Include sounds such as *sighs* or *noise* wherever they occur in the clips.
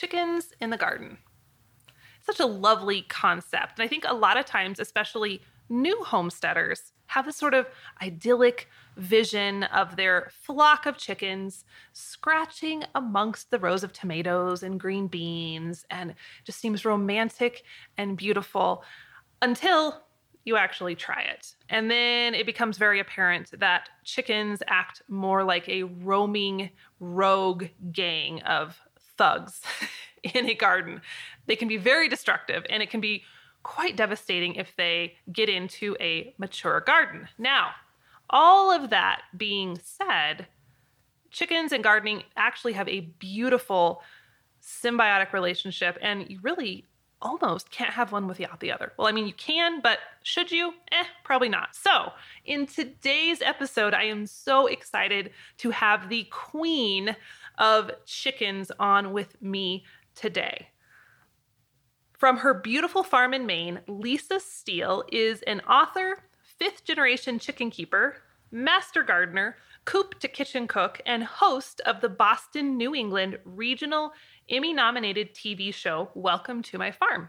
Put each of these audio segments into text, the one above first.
chickens in the garden. Such a lovely concept. And I think a lot of times, especially new homesteaders, have this sort of idyllic vision of their flock of chickens scratching amongst the rows of tomatoes and green beans and just seems romantic and beautiful until you actually try it. And then it becomes very apparent that chickens act more like a roaming rogue gang of thugs *laughs* in a garden. They can be very destructive and it can be quite devastating if they get into a mature garden. Now, all of that being said, chickens and gardening actually have a beautiful symbiotic relationship, and you really almost can't have one without the other. Well, I mean, you can, but should you? Eh, probably not. So, in today's episode, I am so excited to have the queen of chickens on with me today. From her beautiful farm in Maine, Lisa Steele is an author, fifth generation chicken keeper, master gardener, coop to kitchen cook, and host of the Boston, New England regional Emmy nominated TV show, Welcome to My Farm.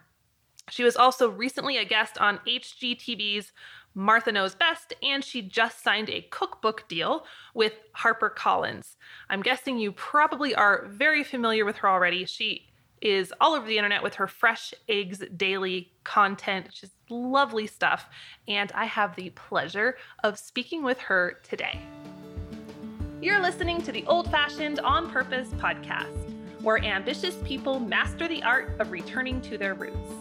She was also recently a guest on HGTV's Martha Knows Best, and she just signed a cookbook deal with HarperCollins. I'm guessing you probably are very familiar with her already. She is all over the internet with her Fresh Eggs Daily content, just lovely stuff. And I have the pleasure of speaking with her today. You're listening to the Old Fashioned On Purpose podcast, where ambitious people master the art of returning to their roots.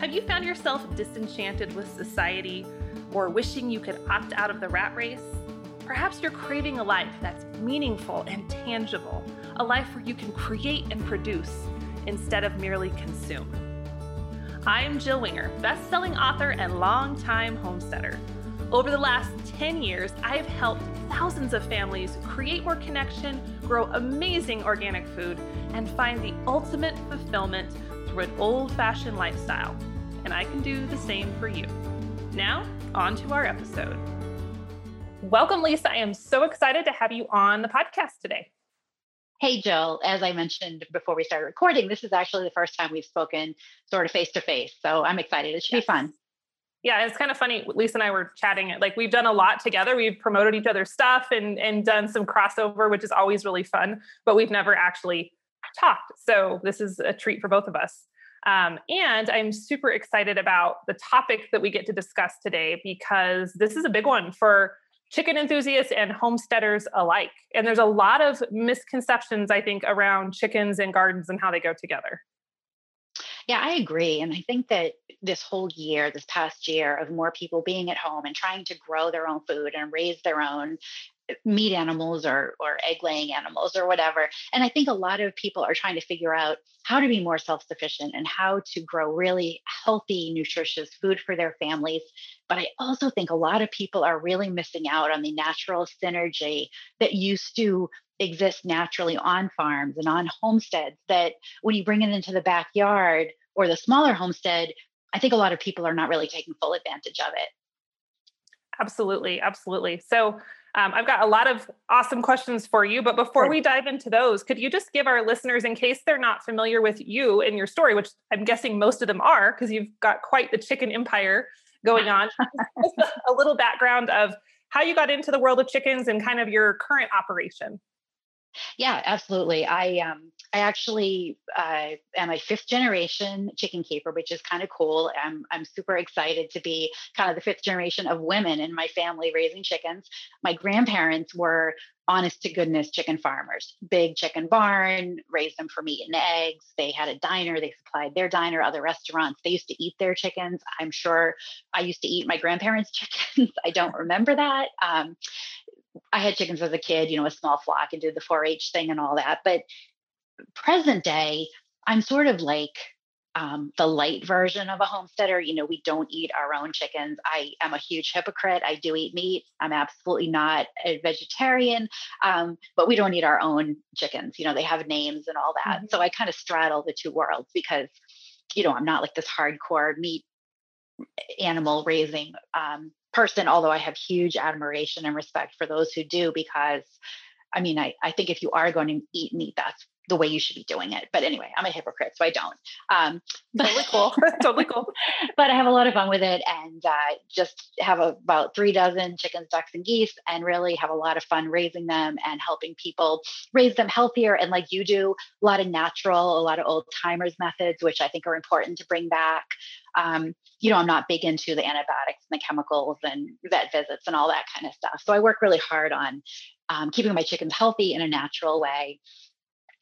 Have you found yourself disenchanted with society or wishing you could opt out of the rat race? Perhaps you're craving a life that's meaningful and tangible, a life where you can create and produce instead of merely consume. I'm Jill Winger, best-selling author and longtime homesteader. Over the last 10 years, I have helped thousands of families create more connection, grow amazing organic food, and find the ultimate fulfillment through an old-fashioned lifestyle. And I can do the same for you. Now, on to our episode. Welcome, Lisa. I am so excited to have you on the podcast today. Hey, Jill, as I mentioned before we started recording, this is actually the first time we've spoken sort of face to face. So I'm excited. It should yes. be fun. Yeah, it's kind of funny. Lisa and I were chatting. Like we've done a lot together. We've promoted each other's stuff and and done some crossover, which is always really fun. But we've never actually talked. So this is a treat for both of us. Um, and I'm super excited about the topic that we get to discuss today because this is a big one for chicken enthusiasts and homesteaders alike. And there's a lot of misconceptions, I think, around chickens and gardens and how they go together. Yeah, I agree. And I think that this whole year, this past year, of more people being at home and trying to grow their own food and raise their own eh, meat animals or or egg laying animals or whatever and i think a lot of people are trying to figure out how to be more self-sufficient and how to grow really healthy nutritious food for their families but i also think a lot of people are really missing out on the natural synergy that used to exist naturally on farms and on homesteads that when you bring it into the backyard or the smaller homestead i think a lot of people are not really taking full advantage of it. Absolutely absolutely. So um, I've got a lot of awesome questions for you, but before we dive into those, could you just give our listeners, in case they're not familiar with you and your story, which I'm guessing most of them are, because you've got quite the chicken empire going on, *laughs* a little background of how you got into the world of chickens and kind of your current operation? Yeah, absolutely. I um I actually uh, am a fifth generation chicken keeper, which is kind of cool. I'm I'm super excited to be kind of the fifth generation of women in my family raising chickens. My grandparents were honest to goodness chicken farmers, big chicken barn, raised them for meat and eggs. They had a diner, they supplied their diner, other restaurants. They used to eat their chickens. I'm sure I used to eat my grandparents' *laughs* chickens. I don't remember that. Um, I had chickens as a kid, you know, a small flock and did the 4 H thing and all that. But present day, I'm sort of like um, the light version of a homesteader. You know, we don't eat our own chickens. I am a huge hypocrite. I do eat meat. I'm absolutely not a vegetarian, um, but we don't eat our own chickens. You know, they have names and all that. Mm-hmm. So I kind of straddle the two worlds because, you know, I'm not like this hardcore meat animal raising um, person, although I have huge admiration and respect for those who do, because I mean, I, I think if you are going to eat meat, that's the way you should be doing it. But anyway, I'm a hypocrite, so I don't. Um, *laughs* totally cool. *laughs* totally cool. *laughs* But I have a lot of fun with it and uh, just have about three dozen chickens, ducks, and geese, and really have a lot of fun raising them and helping people raise them healthier. And like you do, a lot of natural, a lot of old timers methods, which I think are important to bring back. Um, you know, I'm not big into the antibiotics and the chemicals and vet visits and all that kind of stuff. So I work really hard on um, keeping my chickens healthy in a natural way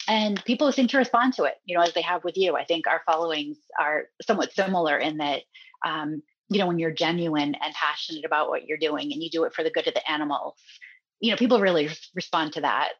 and people seem to respond to it you know as they have with you. I think our followings are somewhat similar in that um, you know when you're genuine and passionate about what you're doing and you do it for the good of the animals you know people really respond to that.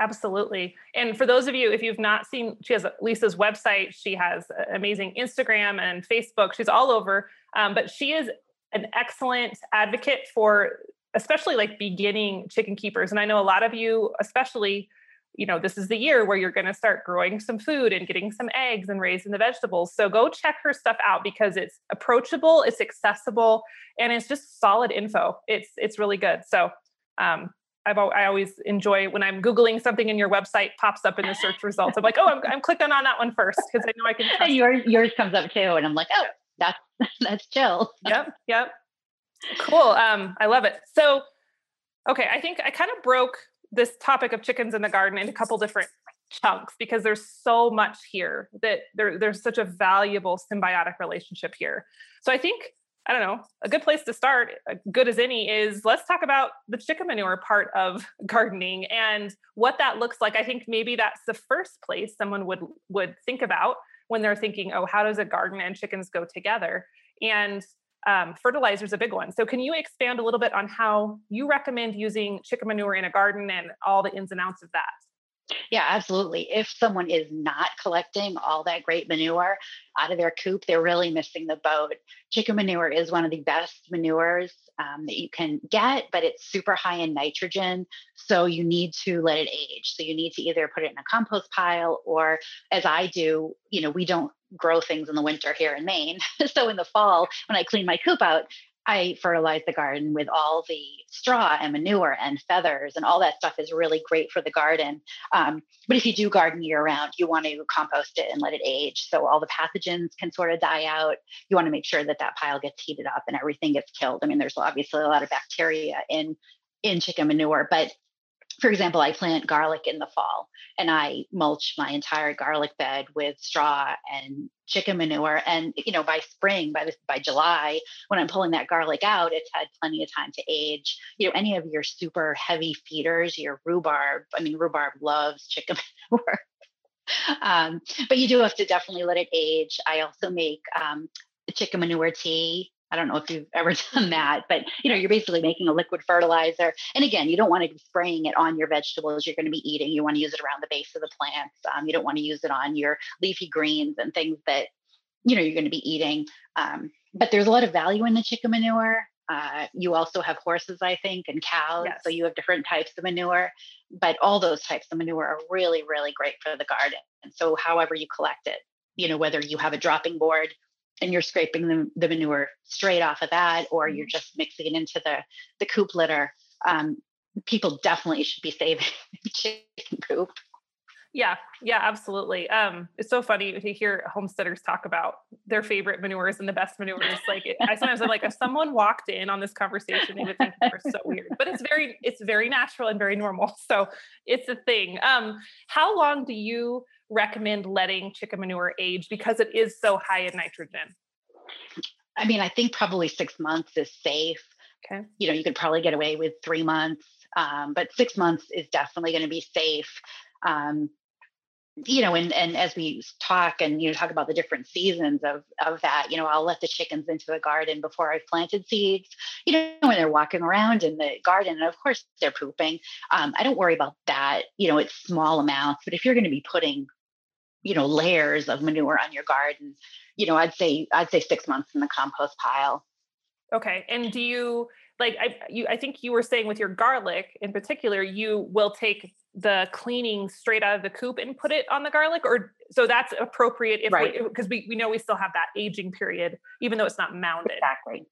Absolutely. And for those of you if you've not seen she has lisa's website she has amazing instagram and facebook she's all over um, but she is an excellent advocate for especially like beginning chicken keepers and i know a lot of you especially you know, this is the year where you're going to start growing some food and getting some eggs and raising the vegetables. So go check her stuff out because it's approachable, it's accessible, and it's just solid info. It's it's really good. So um, I've I always enjoy when I'm googling something and your website pops up in the search results. I'm like, oh, I'm, I'm clicking on that one first because I know I can. *laughs* yours yours comes up too, and I'm like, oh, that's *laughs* that's Jill. yep, yep. Cool. Um, I love it. So, okay, I think I kind of broke this topic of chickens in the garden in a couple different chunks because there's so much here that there, there's such a valuable symbiotic relationship here. So I think I don't know, a good place to start, good as any, is let's talk about the chicken manure part of *laughs* gardening and what that looks like. I think maybe that's the first place someone would would think about when they're thinking, oh, how does a garden and chickens go together? And um, fertilizer is a big one. So, can you expand a little bit on how you recommend using chicken manure in a garden and all the ins and outs of that? Yeah, absolutely. If someone is not collecting all that great manure out of their coop, they're really missing the boat. Chicken manure is one of the best manures um, that you can get, but it's super high in nitrogen. So you need to let it age. So you need to either put it in a compost pile or, as I do, you know, we don't grow things in the winter here in Maine. *laughs* so in the fall, when I clean my coop out, I fertilize the garden with all the straw and manure and feathers, and all that stuff is really great for the garden. Um, but if you do garden year round, you want to compost it and let it age so all the pathogens can sort of die out. You want to make sure that that pile gets heated up and everything gets killed. I mean, there's obviously a lot of bacteria in in chicken manure, but for example, I plant garlic in the fall and I mulch my entire garlic bed with straw and chicken manure. And you know, by spring, by this by July, when I'm pulling that garlic out, it's had plenty of time to age. You know, any of your super heavy feeders, your rhubarb. I mean, rhubarb loves chicken *laughs* manure. um, but you do have to definitely let it age. I also make um, chicken manure tea I don't know if you've ever *laughs* done that, but you know, you're basically making a liquid fertilizer. And again, you don't want to be spraying it on your vegetables you're going to be eating. You want to use it around the base of the plants. Um, you don't want to use it on your leafy greens and things that you know you're going to be eating. Um, but there's a lot of value in the chicken manure. Uh, you also have horses, I think, and cows. Yes. So you have different types of manure, but all those types of manure are really, really great for the garden. And so, however you collect it, you know, whether you have a dropping board and you're scraping the, the manure straight off of that, or you're mm-hmm. just mixing it into the, the coop litter, um, people definitely should be saving *laughs* chicken coop. Yeah, yeah, absolutely. Um, it's so funny to hear homesteaders talk about their favorite manures and the best manures. Like, it, I sometimes I'm like, if someone walked in on this conversation, they would think we're so weird. But it's very, it's very natural and very normal. *laughs* So it's a thing. Um, how long do you recommend letting chicken manure age because it is so high in nitrogen? I mean, I think probably six months is safe. Okay. You know, you could probably get away with three months, um, but six months is definitely going to be safe. Um, you know, and and as we talk and you know talk about the different seasons of of that, you know, I'll let the chickens into the garden before I've planted seeds. You know, when they're walking around in the garden, and of course they're pooping. Um, I don't worry about that. You know, it's small amounts, but if you're going to be putting you know layers of manure on your garden you know i'd say i'd say six months in the compost pile. Okay and do you like i you i think you were saying with your garlic in particular you will take the cleaning straight out of the coop and put it on the garlic or so that's appropriate if because right. we, we know we still have that aging period even though it's not mounded. Exactly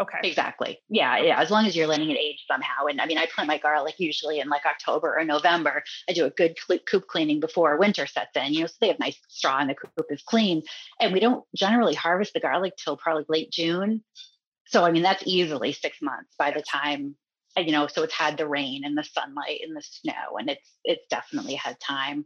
Okay. Exactly. Yeah, yeah. As long as you're letting it age somehow. And I mean, I plant my garlic usually in like October or November. I do a good coop cleaning before winter sets in. You know, so they have nice straw and the coop is clean. And we don't generally harvest the garlic till probably late June. So I mean, that's easily six months by the time uh, you know. So it's had the rain and the sunlight and the snow, and it's it's definitely had time.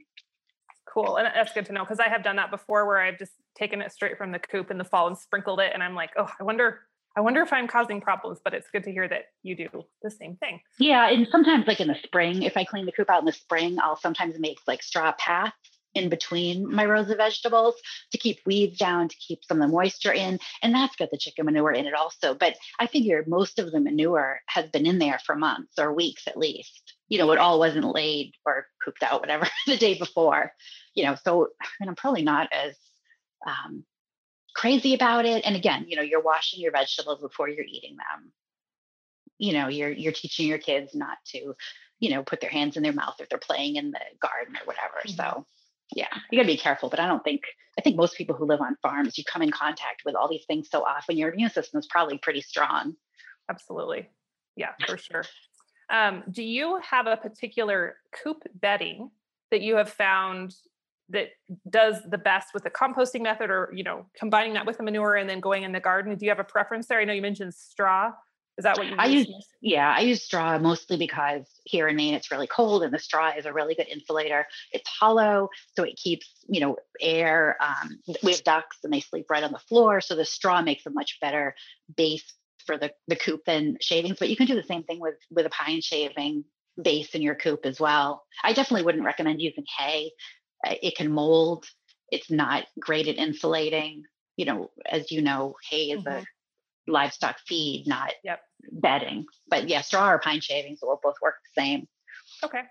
Cool, and that's good to know because I have done that before, where I've just taken it straight from the coop in the fall and sprinkled it, and I'm like, oh, I wonder I wonder if I'm causing problems, but it's good to hear that you do the same thing. Yeah. And sometimes, like in the spring, if I clean the coop out in the spring, I'll sometimes make like straw paths in between my rows of vegetables to keep weeds down, to keep some of the moisture in. And that's got the chicken manure in it also. But I figure most of the manure has been in there for months or weeks at least. You know, it all wasn't laid or cooped out, whatever, *laughs* the day before. You know, so I mean, I'm probably not as um, crazy about it. And again, you know, you're washing your vegetables before you're eating them. You know, you're you're teaching your kids not to, you know, put their hands in their mouth if they're playing in the garden or whatever. Mm-hmm. So yeah, you gotta be careful. But I don't think I think most people who live on farms, you come in contact with all these things so often, your immune system is probably pretty strong. Absolutely. Yeah, for sure. Um, do you have a particular coop bedding that you have found that does the best with the composting method or you know combining that with the manure and then going in the garden do you have a preference there i know you mentioned straw is that what you I use? Yeah, I use straw mostly because here in Maine it's really cold and the straw is a really good insulator. It's hollow, so it keeps you know air. Um, we have ducks and they sleep right on the floor, so the straw makes a much better base for the the coop than shavings. But you can do the same thing with with a pine shaving base in your coop as well. I definitely wouldn't recommend using hay it can mold. It's not great at insulating. You know, as you know, hay is mm-hmm. a livestock feed, not yep. bedding. But yeah, straw or pine shavings will both work the same. Okay.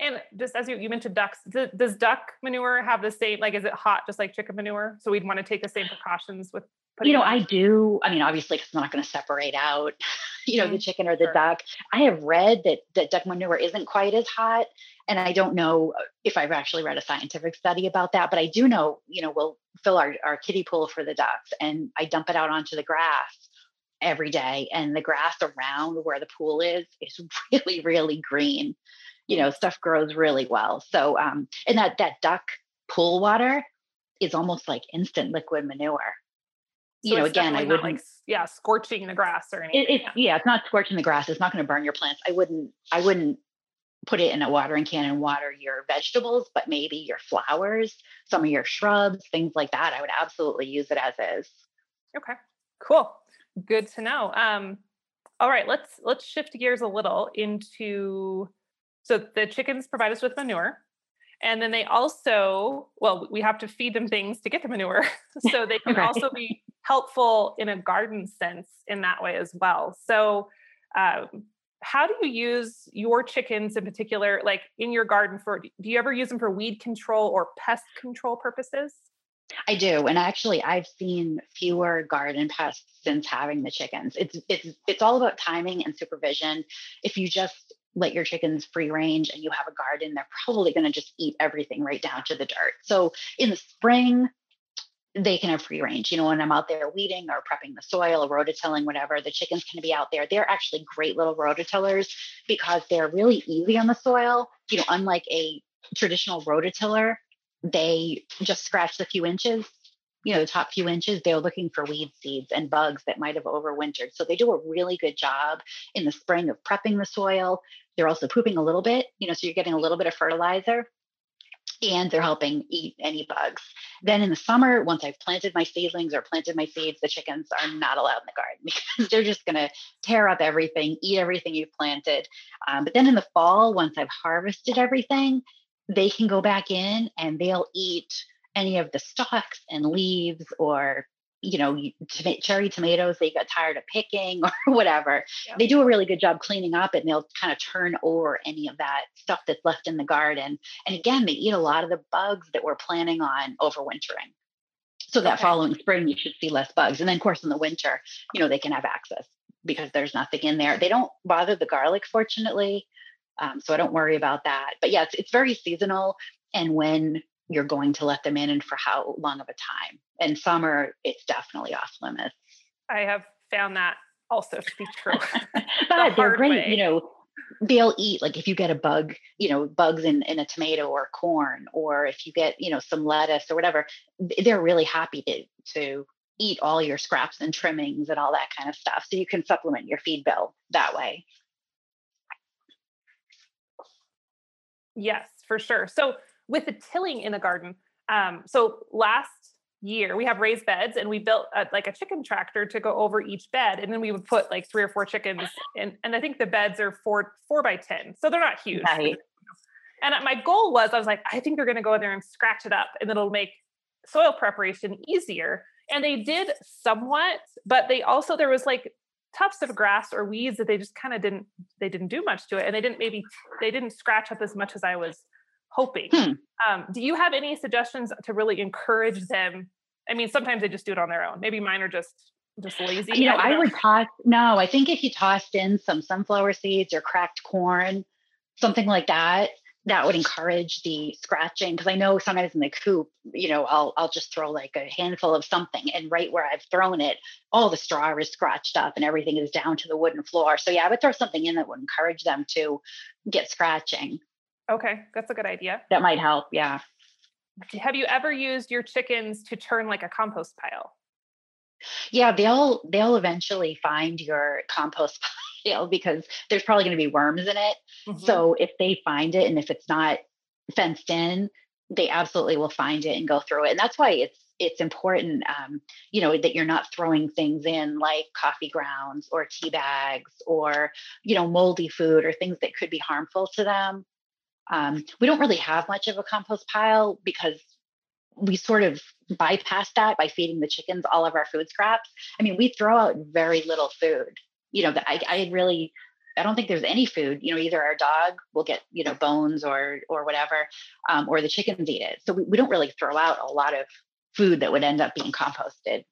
And just as you, you mentioned ducks, does, does duck manure have the same, like, is it hot just like chicken manure? So we'd want to take the same precautions with you know, I do. I mean, obviously, it's not going to separate out, *laughs* you know, mm-hmm. the chicken or the sure. duck. I have read that that duck manure isn't quite as hot, and I don't know uh, if I've actually read a scientific study about that. But I do know, you know, we'll fill our our kiddie pool for the ducks, and I dump it out onto the grass every day, and the grass around where the pool is is *laughs* really, really green. You know, stuff grows really well. So, um, and that that duck pool water is almost like instant liquid manure you know, again, I wouldn't like yeah, scorching the grass or anything. It, it, yeah. yeah, it's not scorching the grass. It's not going to burn your plants. I wouldn't. I wouldn't put it in a watering can and water your vegetables, but maybe your flowers, some of your shrubs, things like that. I would absolutely use it as is. Okay, cool. Good to know. Um, all right, let's let's shift gears a little into so the chickens provide us with manure. And then they also, well, we have to feed them things to get the manure. *laughs* so they can also be helpful in a garden sense in that way as well. So, um, how do you use your chickens in particular, like in your garden for, do you ever use them for weed control or pest control purposes? I do, and actually, I've seen fewer garden pests since having the chickens. It's it's it's all about timing and supervision. If you just let your chickens free range and you have a garden, they're probably going to just eat everything right down to the dirt. So in the spring, they can have free range. You know, when I'm out there weeding or prepping the soil or rototilling, whatever, the chickens can be out there. They're actually great little rototillers because they're really easy on the soil. You know, unlike a traditional rototiller, they just scratch the few inches. You know, the top few inches, they're looking for weed seeds and bugs that might have overwintered. So they do a really good job in the spring of prepping the soil. They're also pooping a little bit, you know, so you're getting a little bit of fertilizer and they're helping eat any bugs. Then in the summer, once I've planted my seedlings or planted my seeds, the chickens are not allowed in the garden *laughs* because they're just going to tear up everything, eat everything you've planted. Um, but then in the fall, once I've harvested everything, they can go back in and they'll eat any of the stalks and leaves or you know, cherry tomatoes they got tired of picking *laughs* or whatever. They do a really good job cleaning up and they'll kind of turn over any of that stuff that's left in the garden. And again, they eat a lot of the bugs that we're planning on overwintering. So that okay. following spring, you should see less bugs. And then, of course, in the winter, you know, they can have access because there's nothing in there. They don't bother the garlic, fortunately. Um, so I don't worry about that. But yeah, it's, it's very seasonal. And when you're going to let them in and for how long of a time. And summer, it's definitely off limits. I have found that also to be true. *laughs* *laughs* but the they're great, way. you know. They'll eat like if you get a bug, you know, bugs in, in a tomato or corn, or if you get, you know, some lettuce or whatever, they're really happy to to eat all your scraps and trimmings and all that kind of stuff. So you can supplement your feed bill that way. Yes, for sure. So with the tilling in the garden, um, so last year we have raised beds and we built a, like a chicken tractor to go over each bed. And then we would put like three or four chickens in and i think the beds are four four by ten. So they're not huge. Right. and my goal was i was like i think they're going to go in there and scratch it up and it'll make soil preparation easier. And they did somewhat but they also there was like tufts of grass or weeds that they just kind of didn't they didn't do much to it. And they didn't maybe they didn't scratch up as much as i was hoping hmm. um, do you have any suggestions to really encourage them i mean sometimes they just do it on their own maybe mine are just just lazy you know i, I would toss no i think if you tossed in some sunflower seeds or cracked corn something like that that would encourage the scratching because I know sometimes in the coop, you know, I'll I'll just throw like a handful of something and right where I've thrown it, all the straw is scratched up and everything is down to the wooden floor. So yeah, I would throw something in that would encourage them to get scratching. Okay, that's a good idea. That might help, yeah. Have you ever used your chickens to turn like a compost pile? Yeah, they'll they'll eventually find your compost *laughs* pile because there's probably going to be worms in it. Mm-hmm. So if they find it and if it's not fenced in, they absolutely will find it and go through it. And that's why it's it's important, um, you know, that you're not throwing things in like coffee grounds or tea bags or you know moldy food or things that could be harmful to them. Um, we don't really have much of a compost pile because we sort of bypass that by feeding the chickens all of our food scraps. I mean, we throw out very little food you know, I, I really, I don't think there's any food, you know, either our dog will get, you know, bones or, or whatever, um, or the chickens eat it. So we, we don't really throw out a lot of food that would end up being composted.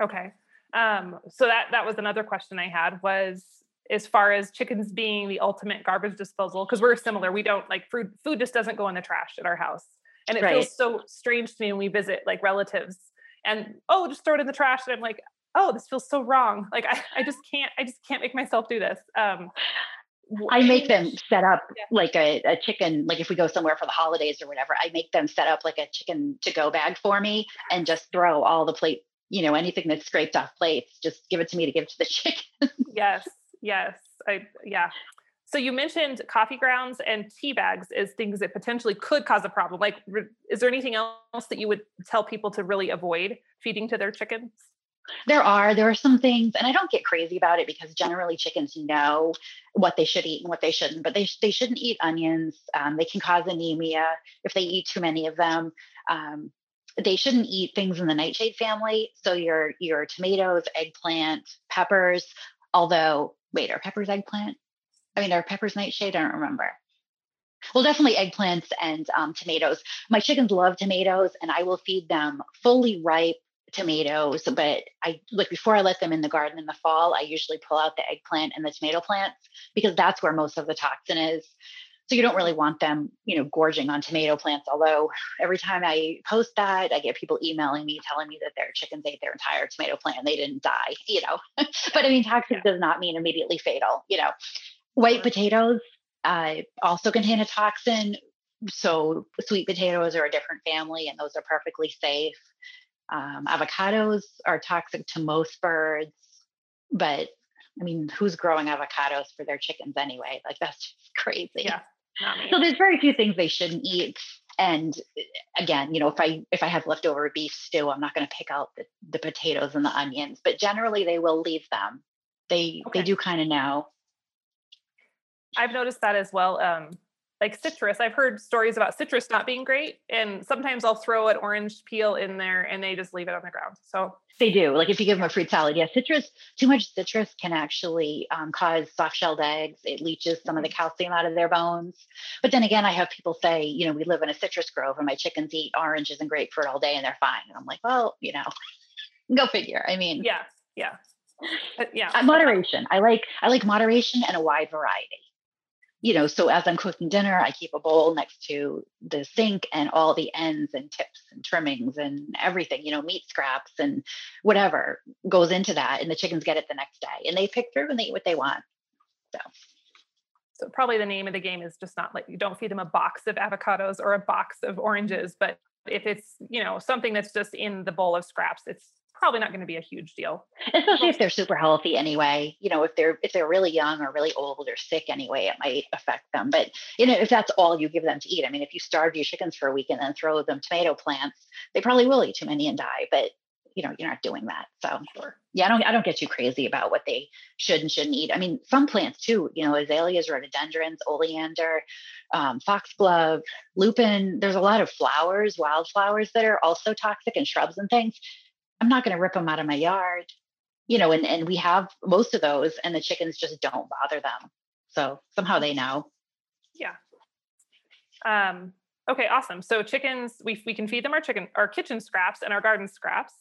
Okay. Um, so that, that was another question I had was as far as chickens being the ultimate garbage disposal, because we're similar. We don't like food, food just doesn't go in the trash at our house. And it right. feels so strange to me when we visit like relatives and oh, just throw it in the trash. And I'm like, oh, this feels so wrong. Like I, I just can't, I just can't make myself do this. Um, I make them set up yeah. like a, a, chicken, like if we go somewhere for the holidays or whatever, I make them set up like a chicken to go bag for me and just throw all the plate, you know, anything that's scraped off plates, just give it to me to give to the *laughs* chicken. yes. Yes. I, yeah. So you mentioned coffee grounds and tea bags as things that potentially could cause a problem. Like, is there anything else that you would tell people to really avoid feeding to their chickens? There are there are some things, and I don't get crazy about it because generally chickens know what they should eat and what they shouldn't. But they they shouldn't eat onions. Um, they can cause anemia if they eat too many of them. Um, they shouldn't eat things in the nightshade family. So your your tomatoes, eggplant, peppers. Although wait, are peppers eggplant? I mean, are peppers nightshade? I don't remember. Well, definitely eggplants and um, tomatoes. My chickens love tomatoes, and I will feed them fully ripe tomatoes, but I like before I let them in the garden in the fall, I usually pull out the eggplant and the tomato plants because that's where most of the toxin is. So you don't really want them, you know, gorging on tomato plants. Although every time I post that, I get people emailing me telling me that their chickens ate their entire tomato plant and they didn't die, you know. *laughs* but I mean, toxic yeah. does not mean immediately fatal, you know. White potatoes uh, also contain a toxin. So sweet potatoes are a different family and those are perfectly safe. Um, avocados are toxic to most birds, but I mean, who's growing avocados for their chickens anyway? Like that's just crazy. Yeah. So there's very few things they shouldn't eat. And eh, again, you know, if I if I have leftover beef stew, I'm not going to pick out the, the potatoes and the onions, but generally they will leave them. They okay. they do kind of know. I've noticed that as well. Um, like citrus. I've heard stories about citrus not being great, and sometimes I'll throw an orange peel in there and they just leave it on the ground. So they do. Like if you give them a fruit salad, yeah, citrus. Too much citrus can actually um, cause soft-shelled eggs. It leaches some of the mm-hmm. calcium out of their bones. But then again, I have people say, you know, we live in a citrus grove, and my chickens eat oranges and grapefruit all day, and they're fine. And I'm like, well, you know, *laughs* go figure. I mean, yeah, yeah, but yeah. Uh, moderation. I like I like moderation and a wide variety. You know, so as I'm cooking dinner, I keep a bowl next to the sink and all the ends and tips and trimmings and everything, you know, meat scraps and whatever goes into that. And the chickens get it the next day and they pick through and they eat what they want. So. So probably the name of the game is just not like you don't feed them a box of avocados or a box of oranges, but if it's, you know, something that's just in the bowl of scraps, it's probably not going to be a huge deal. Especially if they're super healthy anyway. You know, if they're if they're really young or really old or sick anyway, it might affect them. But you know, if that's all you give them to eat, I mean, if you starve your chickens for a week and then throw them tomato plants, they probably will eat too many and die. But you know, you're not doing that. So yeah, I don't I don't get too crazy about what they should and shouldn't eat. I mean, some plants too, you know, azaleas, rhododendrons, oleander, um, foxglove, lupin. There's a lot of flowers, wildflowers that are also toxic and shrubs and things. I'm not going to rip them out of my yard, you know, and, and we have most of those and the chickens just don't bother them. So somehow they know. Yeah. Um, okay, awesome. So chickens, we, we can feed them our chicken, our kitchen scraps and our garden scraps.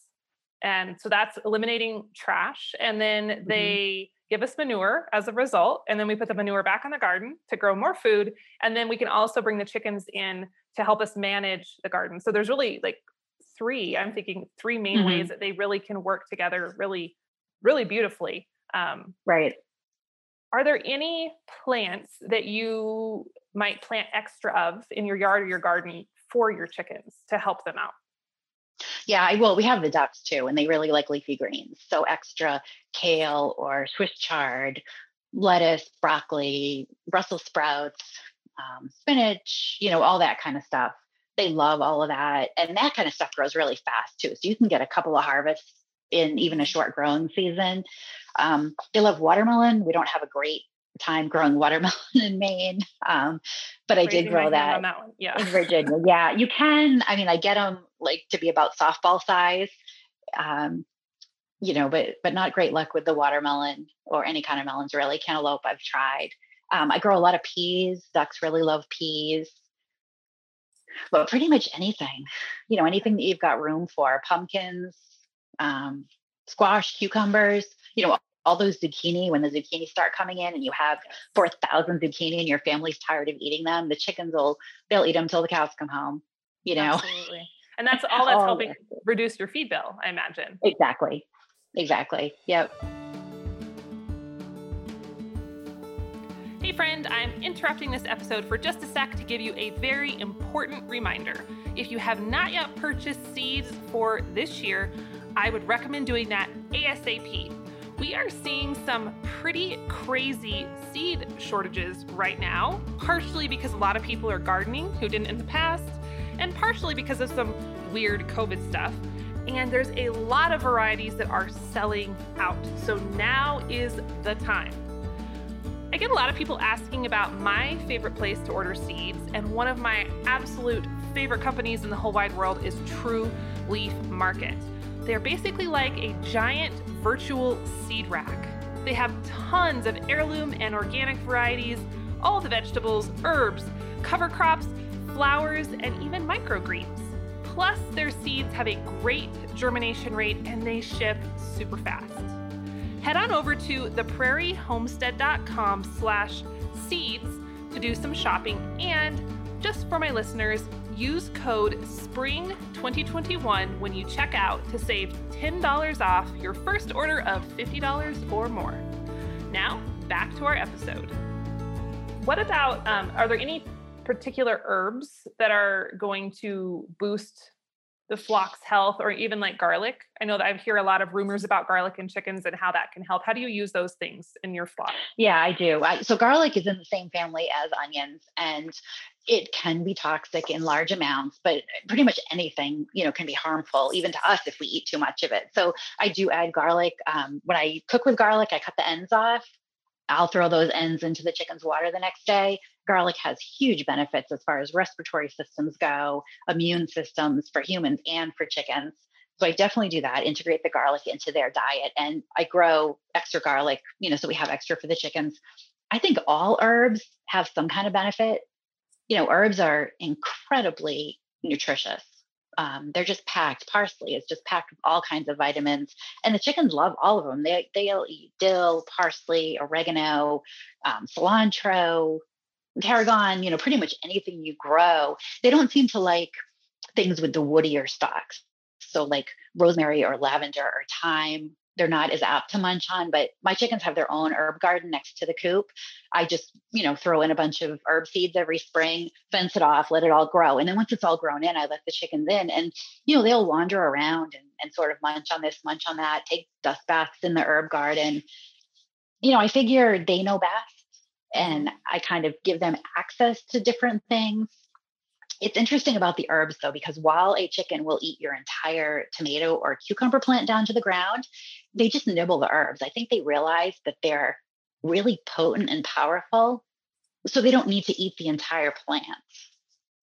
And so that's eliminating trash. And then mm-hmm. they give us manure as a result. And then we put the manure back in the garden to grow more food. And then we can also bring the chickens in to help us manage the garden. So there's really like three i'm thinking three main mm-hmm. ways that they really can work together really really beautifully um, right are there any plants that you might plant extra of in your yard or your garden for your chickens to help them out yeah, I will. We have the ducks too, and they really like leafy greens. So extra kale or Swiss chard, lettuce, broccoli, Brussels sprouts, um, spinach, you know, all that kind of stuff they love all of that. And that kind of stuff grows really fast too. So you can get a couple of harvests in even a short growing season. Um, they love watermelon. We don't have a great time growing watermelon *laughs* in Maine, um, but I did grow that, that yeah. in Virginia. Yeah, you can. I mean, I get them like to be about softball size, um, you know, but but not great luck with the watermelon or any kind of melons really. Cantaloupe, I've tried. Um, I grow a lot of peas. Ducks really love peas but pretty much anything, you know, anything that you've got room for pumpkins, um, squash, cucumbers, you know, all those zucchini, when the zucchini start coming in and you have 4,000 zucchini and your family's tired of eating them, the chickens will, they'll eat them till the cows come home, you know? Absolutely. And that's *laughs* all that's helping reduce your feed bill, I imagine. Exactly. Exactly. Yep. Hey, friend, I'm interrupting this episode for just a sec to give you a very important reminder. If you have not yet purchased seeds for this year, I would recommend doing that ASAP. We are seeing some pretty crazy seed shortages right now, partially because a lot of people are gardening who didn't in the past, and partially because of some weird COVID stuff. And there's a lot of varieties that are selling out. So now is the time. I get a lot of people asking about my favorite place to order seeds, and one of my absolute favorite companies in the whole wide world is True Leaf Market. They're basically like a giant virtual seed rack. They have tons of heirloom and organic varieties, all the vegetables, herbs, cover crops, flowers, and even microgreens. Plus, their seeds have a great germination rate and they ship super fast head on over to theprairiehomestead.com slash seeds to do some shopping. And just for my listeners, use code SPRING2021 when you check out to save $10 off your first order of $50 or more. Now, back to our episode. What about, um, are there any particular herbs that are going to boost the flock's health or even like garlic? I know that I hear a lot of rumors about garlic and chickens and how that can help. How do you use those things in your flock? Yeah, I do. I, so garlic is in the same family as onions and it can be toxic in large amounts, but pretty much anything, you know, can be harmful even to us if we eat too much of it. So I do add garlic. Um, when I cook with garlic, I cut the ends off. I'll throw those ends into the chicken's water the next day garlic has huge benefits as far as respiratory systems go, immune systems for humans and for chickens. So I definitely do that, integrate the garlic into their diet. And I grow extra garlic, you know, so we have extra for the chickens. I think all herbs have some kind of benefit. You know, herbs are incredibly nutritious. Um, they're just packed. Parsley is just packed with all kinds of vitamins, and the chickens love all of them. They they'll eat dill, parsley, oregano, um, cilantro, tarragon, you know, pretty much anything you grow, they don't seem to like things with the woodier stalks. So like rosemary or lavender or thyme, they're not as apt to munch on, but my chickens have their own herb garden next to the coop. I just, you know, throw in a bunch of herb seeds every spring, fence it off, let it all grow. And then once it's all grown in, I let the chickens in and, you know, they'll wander around and, and sort of munch on this, munch on that, take dust baths in the herb garden. You know, I figure they know best and I kind of give them access to different things. It's interesting about the herbs though, because while a chicken will eat your entire tomato or cucumber plant down to the ground, they just nibble the herbs. I think they realize that they're really potent and powerful. So they don't need to eat the entire plant.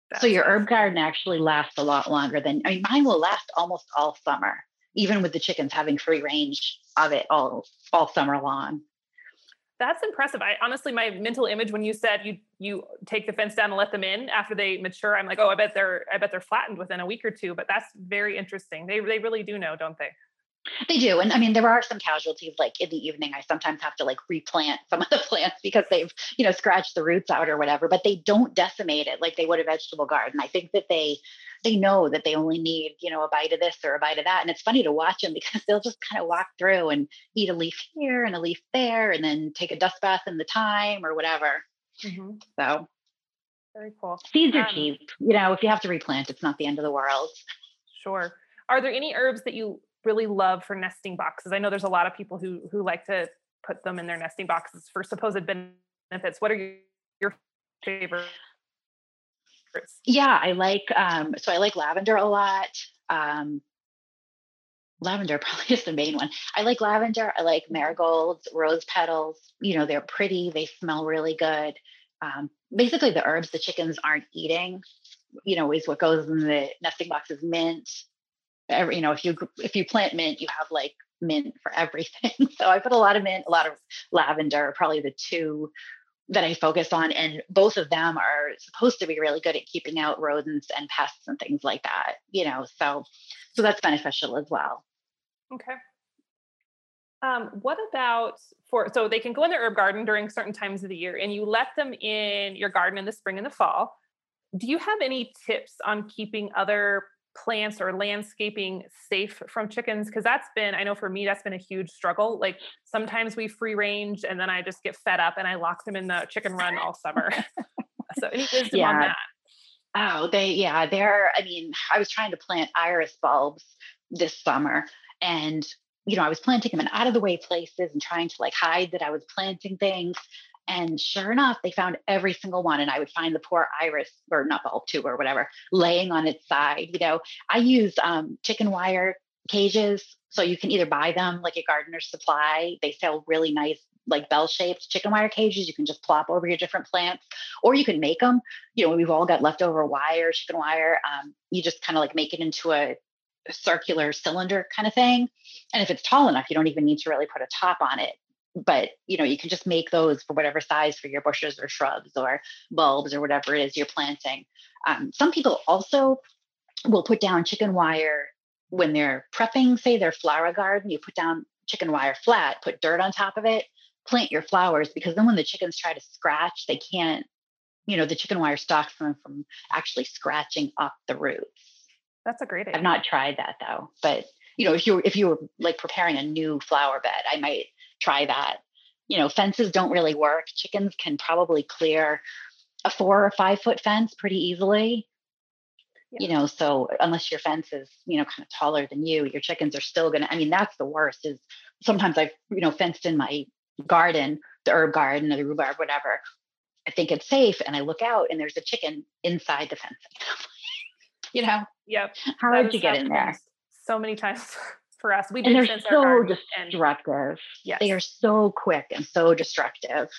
That's so your herb garden actually lasts a lot longer than I mean mine will last almost all summer, even with the chickens having free range of it all all summer long. That's impressive. I honestly, my mental image when you said you you take the fence down and let them in after they mature, I'm like, oh, I bet they're I bet they're flattened within a week or two. But that's very interesting. They they really do know, don't they? They do. And I mean, there are some casualties like in the evening, I sometimes have to like replant some of the plants because they've, you know, scratched the roots out or whatever, but they don't decimate it like they would a vegetable garden. I think that they, they know that they only need, you know, a bite of this or a bite of that. And it's funny to watch them *laughs* because they'll just kind of walk through and eat a leaf here and a leaf there and then take a dust bath in the thyme or whatever. Mm-hmm. So very cool. Seeds are um, cheap. You know, if you have to replant, it's not the end of the world. Sure. Are there any herbs that you really love for nesting boxes? I know there's a lot of people who who like to put them in their nesting boxes for supposed benefits. What are your, your favorites? Yeah, I like um so I like lavender a lot. Um lavender *laughs* probably is the main one. I like lavender. I like marigolds, rose petals. You know, they're pretty. They smell really good. Um, basically, the herbs the chickens aren't eating, you know, is what goes in the nesting boxes: mint, every, you know, if you if you plant mint, you have like mint for *laughs* everything. so I put a lot of mint, a lot of lavender, probably the two that I focus on. And both of them are supposed to be really good at keeping out rodents and pests and things like that, you know. So so that's beneficial as well. Okay. Um, what about for so they can go in the herb garden during certain times of the year and you let them in your garden in the spring and the fall. Do you have any tips on keeping other plants or landscaping safe from chickens because that's been i know for me that's been a huge struggle like sometimes we free range and then i just get fed up and i lock them in the chicken run all summer. *laughs* So any wisdom yeah. on that? Oh they yeah they're i mean i was trying to plant iris bulbs this summer and you know i was planting them in out of the way places and trying to like hide that i was planting things and sure enough, they found every single one. And I would find the poor iris or not bulb tube or whatever laying on its side. You know, I use um, chicken wire cages. So you can either buy them like a gardener's supply. They sell really nice, like bell shaped chicken wire cages. You can just plop over your different plants, or you can make them. You know, we've all got leftover wire, chicken wire. Um, you just kind of like make it into a circular cylinder kind of thing. And if it's tall enough, you don't even need to really put a top on it but you know you can just make those for whatever size for your bushes or shrubs or bulbs or whatever it is you're planting. Um, some people also will put down chicken wire when they're prepping say their flower garden you put down chicken wire flat put dirt on top of it plant your flowers because then when the chickens try to scratch they can't you know the chicken wire stops them from actually scratching up the roots. That's a great idea. i've not tried that though but you know if you if you were like preparing a new flower bed i might try that. You know, fences don't really work. Chickens can probably clear a four or five foot fence pretty easily. Yeah. You know, so unless your fence is, you know, kind of taller than you, your chickens are still gonna, I mean, that's the worst is sometimes I've, you know, fenced in my garden, the herb garden or the rhubarb, whatever. I think it's safe. And I look out and there's a chicken inside the fence. *laughs* you know? Yep. How did you get in there? So many times. *laughs* for us. We and they're so destructive. And, yes. They are so quick and so destructive.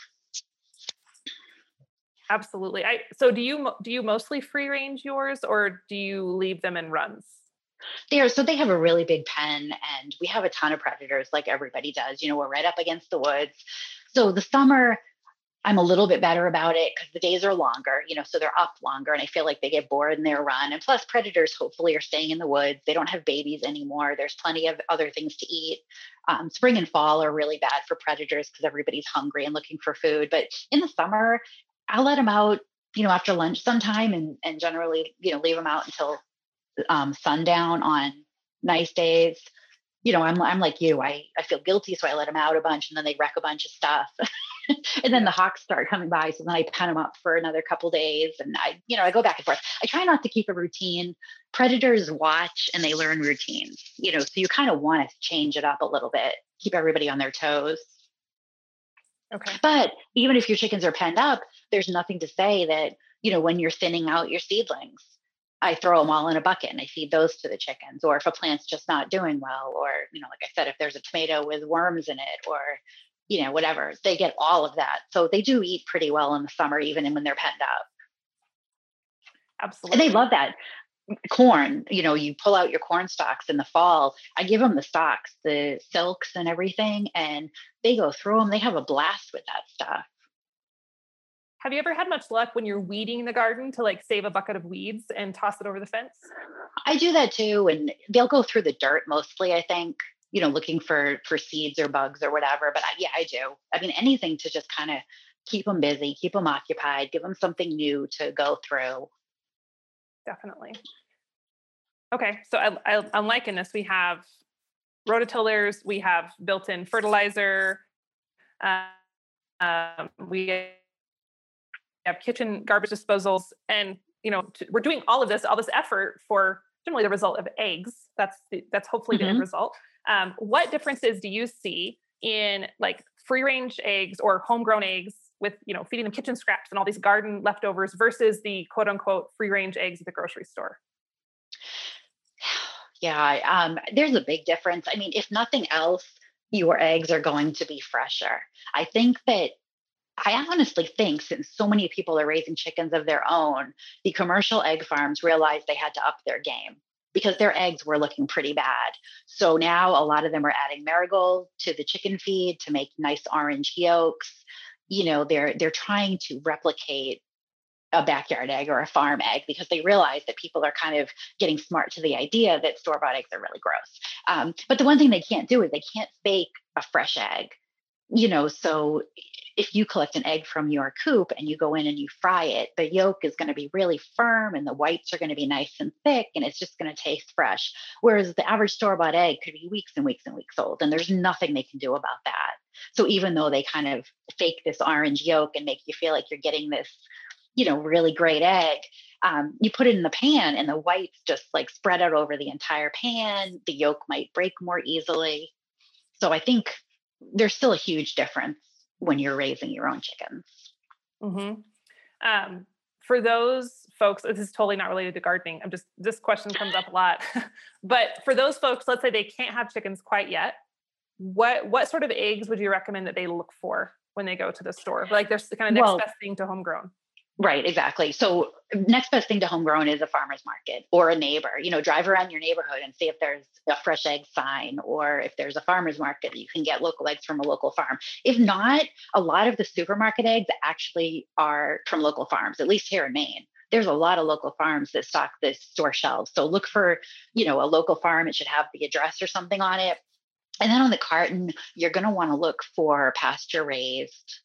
Absolutely. I so do you do you mostly free range yours or do you leave them in runs? They are so they have a really big pen and we have a ton of predators like everybody does. You know, we're right up against the woods. So the summer I'm a little bit better about it because the days are longer, you know, so they're up longer and I feel like they get bored in their run. And plus, predators hopefully are staying in the woods. They don't have babies anymore. There's plenty of other things to eat. Um, spring and fall are really bad for predators because everybody's hungry and looking for food. But in the summer, I'll let them out, you know, after lunch sometime and, and generally, you know, leave them out until um, sundown on nice days. You know, I'm, I'm like you, I, I feel guilty. So I let them out a bunch and then they wreck a bunch of stuff. *laughs* and then the hawks start coming by. So then I pen them up for another couple days and I, you know, I go back and forth. I try not to keep a routine. Predators watch and they learn routines, you know, so you kind of want to change it up a little bit, keep everybody on their toes. Okay. But even if your chickens are penned up, there's nothing to say that, you know, when you're thinning out your seedlings, I throw them all in a bucket and I feed those to the chickens. Or if a plant's just not doing well, or, you know, like I said, if there's a tomato with worms in it, or, you know, whatever, they get all of that. So they do eat pretty well in the summer, even when they're penned up. Absolutely. And they love that corn you know you pull out your corn stalks in the fall i give them the stalks the silks and everything and they go through them they have a blast with that stuff have you ever had much luck when you're weeding the garden to like save a bucket of weeds and toss it over the fence i do that too and they'll go through the dirt mostly i think you know looking for for seeds or bugs or whatever but I, yeah i do i mean anything to just kind of keep them busy keep them occupied give them something new to go through definitely. Okay, so I, I, I'm liking this. We have rototillers, we have built-in fertilizer, um, we have kitchen garbage disposals, and you know we're doing all of this, all this effort for generally the result of eggs. That's the, that's hopefully mm-hmm. the end mm-hmm. result. Um, what differences do you see in like free range eggs or homegrown eggs with you know feeding them kitchen scraps and all these garden leftovers versus the quote unquote free range eggs at the grocery store *sighs* yeah um, there's a big difference i mean if nothing else your eggs are going to be fresher i think that I honestly think since so many people are raising chickens of their own, the commercial egg farms realized they had to up their game because their eggs were looking pretty bad. So now a lot of them are adding marigold to the chicken feed to make nice orange yolks you know they're they're trying to replicate a backyard egg or a farm egg because they realize that people are kind of getting smart to the idea that store bought eggs are really gross. Um, but the one thing they can't do is they can't fake a fresh egg. You know, so if you collect an egg from your coop and you go in and you fry it, the yolk is going to be really firm and the whites are going to be nice and thick and it's just going to taste fresh. Whereas the average store bought egg could be weeks and weeks and weeks old, and there's nothing they can do about that. So even though they kind of fake this orange yolk and make you feel like you're getting this, you know, really great egg, um, you put it in the pan and the whites just like spread out over the entire pan. The yolk might break more easily. So I think there's still a huge difference when you're raising your own chickens. Mm-hmm. Um, for those folks, this is totally not related to gardening. I'm just this question comes up a lot. *laughs* but for those folks, let's say they can't have chickens quite yet. What what sort of eggs would you recommend that they look for when they go to the store? Like there's the kind of next well, best thing to homegrown. Right, exactly. So next best thing to homegrown is a farmer's market or a neighbor. You know, drive around your neighborhood and see if there's a fresh egg sign or if there's a farmer's market you can get local eggs from a local farm. If not, a lot of the supermarket eggs actually are from local farms, at least here in Maine. There's a lot of local farms that stock the store shelves. So look for, you know, a local farm. It should have the address or something on it. And then on the carton, you're going to want to look for pasture raised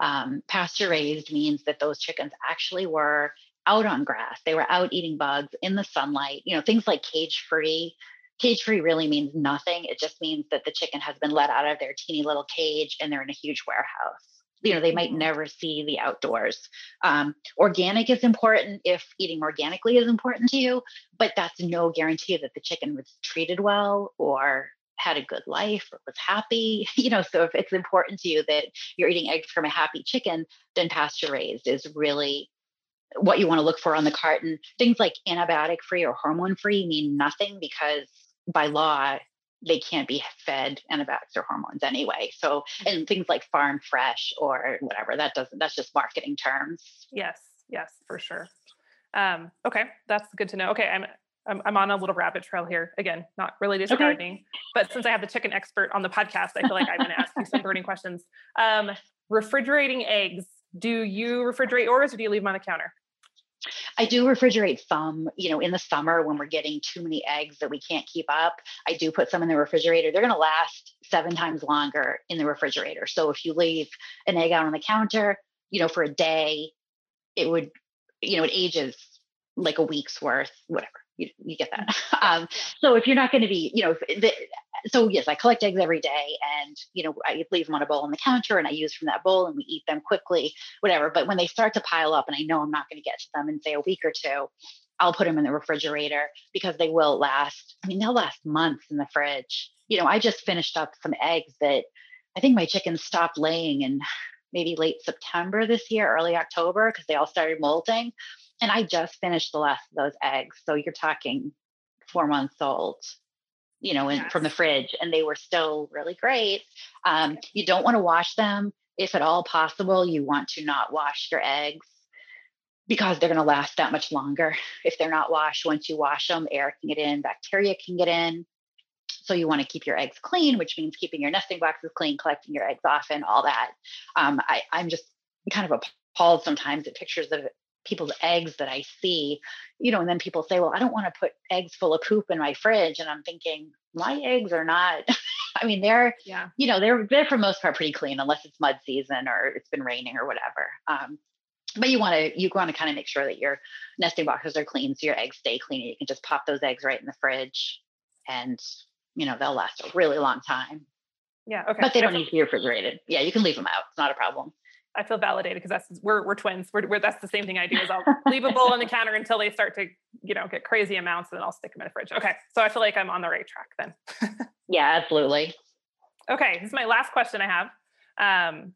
um, pasture raised means that those chickens actually were out on grass. They were out eating bugs in the sunlight. You know, things like cage free. Cage free really means nothing. It just means that the chicken has been let out of their teeny little cage and they're in a huge warehouse. You know, they might mm-hmm. never see the outdoors. Um, organic is important if eating organically is important to you, but that's no guarantee that the chicken was treated well or had a good life or was happy *laughs* you know so if it's important to you that you're eating eggs from a happy chicken then pasture raised is really what you want to look for on the carton things like antibiotic free or hormone free mean nothing because by law they can't be fed antibiotics or hormones anyway so and things like farm fresh or whatever that doesn't that's just marketing terms. Yes yes for sure. Um, okay that's good to know. Okay i'm I'm, I'm, on a little rabbit trail here. Again, not related to okay. gardening, but since I have the chicken expert on the podcast, I feel like I'm going to ask you some burning questions. Um, refrigerating eggs. Do you refrigerate yours or do you leave them on the counter? I do refrigerate some, you know, in the summer when we're getting too many eggs that we can't keep up. I do put some in the refrigerator. They're going to last seven times longer in the refrigerator. So if you leave an egg out on the counter, you know, for a day, it would, you know, it ages like a week's worth, whatever. You, you get that. *laughs* Um, so if you're not going to be, you know, the, so yes, I collect eggs every day, and you know, I leave them on a bowl on the counter, and I use from that bowl, and we eat them quickly, whatever. But when they start to pile up, and I know I'm not going to get to them in say a week or two, I'll put them in the refrigerator because they will last. I mean, they'll last months in the fridge. You know, I just finished up some eggs that I think my chickens stopped laying in maybe late September this year, early October, because they all started molting. And I just finished the last of those eggs. So you're talking four months old, you know, in, yes. from the fridge, and they were still really great. Um, you don't want to wash them. If at all possible, you want to not wash your eggs because they're going to last that much longer. If they're not washed, once you wash them, air can get in, bacteria can get in. So you want to keep your eggs clean, which means keeping your nesting boxes clean, collecting your eggs often, all that. Um, I, I'm just kind of appalled sometimes at pictures of people's eggs that I see, you know, and then people say, well, I don't want to put eggs full of poop in my fridge. And I'm thinking, my eggs are not, *laughs* I mean, they're, yeah. you know, they're, they're for most part pretty clean unless it's mud season or it's been raining or whatever. Um, but you want to you want to kind of make sure that your nesting boxes are clean so your eggs stay clean. You can just pop those eggs right in the fridge and you know they'll last a really long time. Yeah. Okay. But they don't need to be refrigerated. Yeah, you can leave them out. It's not a problem. I feel validated because that's we're we're twins. We're, we're, that's the same thing I do. Is I'll *laughs* leave a bowl on the counter until they start to you know get crazy amounts, and then I'll stick them in the fridge. Okay, so I feel like I'm on the right track then. *laughs* yeah, absolutely. Okay, this is my last question I have. Um,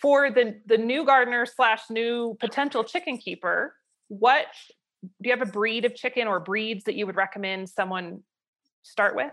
for the the new gardener slash new potential chicken keeper, what do you have a breed of chicken or breeds that you would recommend someone start with?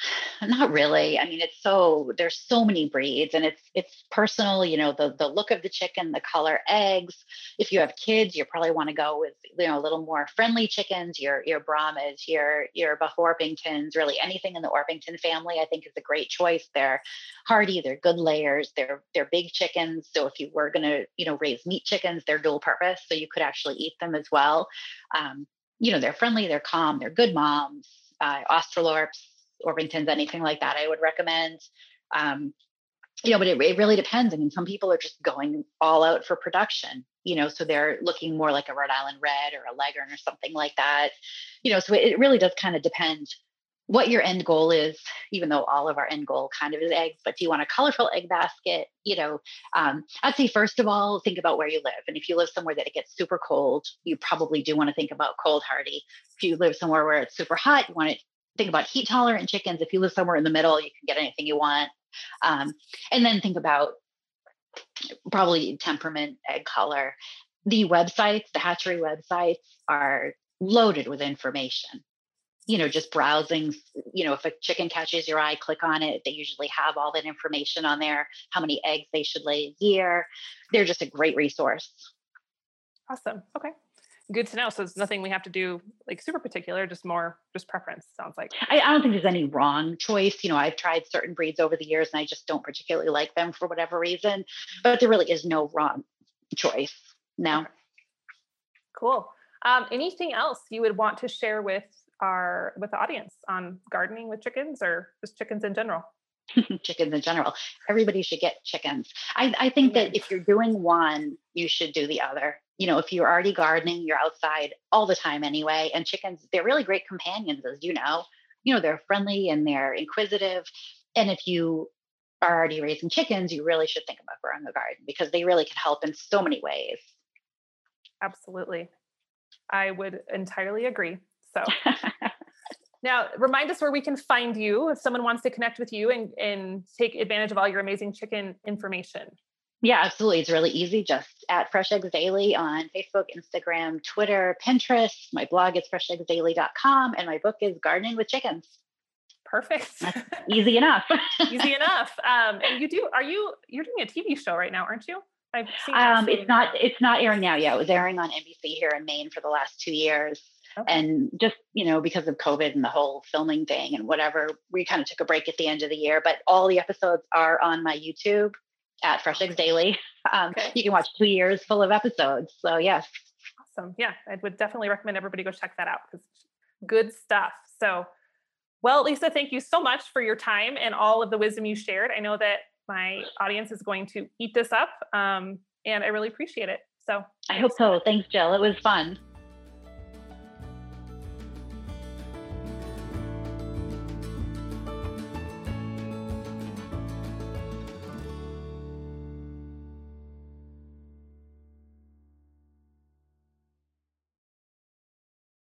*sighs* not really i mean it's so there's so many breeds and it's it's personal you know the the look of the chicken the color eggs if you have kids you probably want to go with you know a little more friendly chickens your your brahmas your your buff orpingtons really anything in the orpington family i think is a great choice they're hardy they're good layers they're they're big chickens so if you were going to you know raise meat chickens they're dual purpose so you could actually eat them as well um, you know they're friendly they're calm they're good moms uh, australorps Orpingtons, anything like that, I would recommend. Um, you know, but it, it really depends. I mean, some people are just going all out for production, you know, so they're looking more like a Rhode Island Red or a Leghorn or something like that. You know, so it really does kind of depend what your end goal is, even though all of our end goal kind of is eggs, but do you want a colorful egg basket? You know, um, I'd say first of all, think about where you live. And if you live somewhere that it gets super cold, you probably do want to think about cold hardy. If you live somewhere where it's super hot, you want it think about heat tolerant chickens. If you live somewhere in the middle, you can get anything you want. Um, and then think about probably temperament, egg color. The websites, the hatchery websites are loaded with information. You know, just browsing, you know, if a chicken catches your eye, click on it. They usually have all that information on there, how many eggs they should lay a year. They're just a great resource. Awesome. Okay good to know. So it's nothing we have to do like super particular, just more just preference. Sounds like. I, I, don't think there's any wrong choice. You know, I've tried certain breeds over the years, and I just don't particularly like them for whatever reason. But there really is no wrong choice now. Okay. Cool. Um, anything else you would want to share with our with the audience on gardening with chickens or just chickens in general? *laughs* chickens in general. Everybody should get chickens. I, I think that if you're doing one, you should do the other. You know, if you're already gardening, you're outside all the time anyway. And chickens, they're really great companions, as you know. You know, they're friendly and they're inquisitive. And if you are already raising chickens, you really should think about growing a garden because they really can help in so many ways. Absolutely. I would entirely agree. So *laughs* Now, remind us where we can find you if someone wants to connect with you and, and take advantage of all your amazing chicken information. Yeah, absolutely. It's really easy. Just at Fresh Eggs Daily on Facebook, Instagram, Twitter, Pinterest. My blog is fresheggsdaily.com and my book is Gardening with Chickens. Perfect. *laughs* easy enough. easy *laughs* enough. Um, and you do, are you, you're doing a TV show right now, aren't you? I've seen um, it's not, it's not airing now yet. It was airing on NBC here in Maine for the last two years. Okay. And just, you know, because of COVID and the whole filming thing and whatever, we kind of took a break at the end of the year. But all the episodes are on my YouTube at Fresh Eggs Daily. *laughs* Um, okay. You can watch two years full of episodes. So, yes. Awesome. Yeah, I would definitely recommend everybody go check that out because good stuff. So, well, Lisa, thank you so much for your time and all of the wisdom you shared. I know that my audience is going to eat this up. Um, and I really appreciate it. So I hope so. Thanks, Jill. It was fun.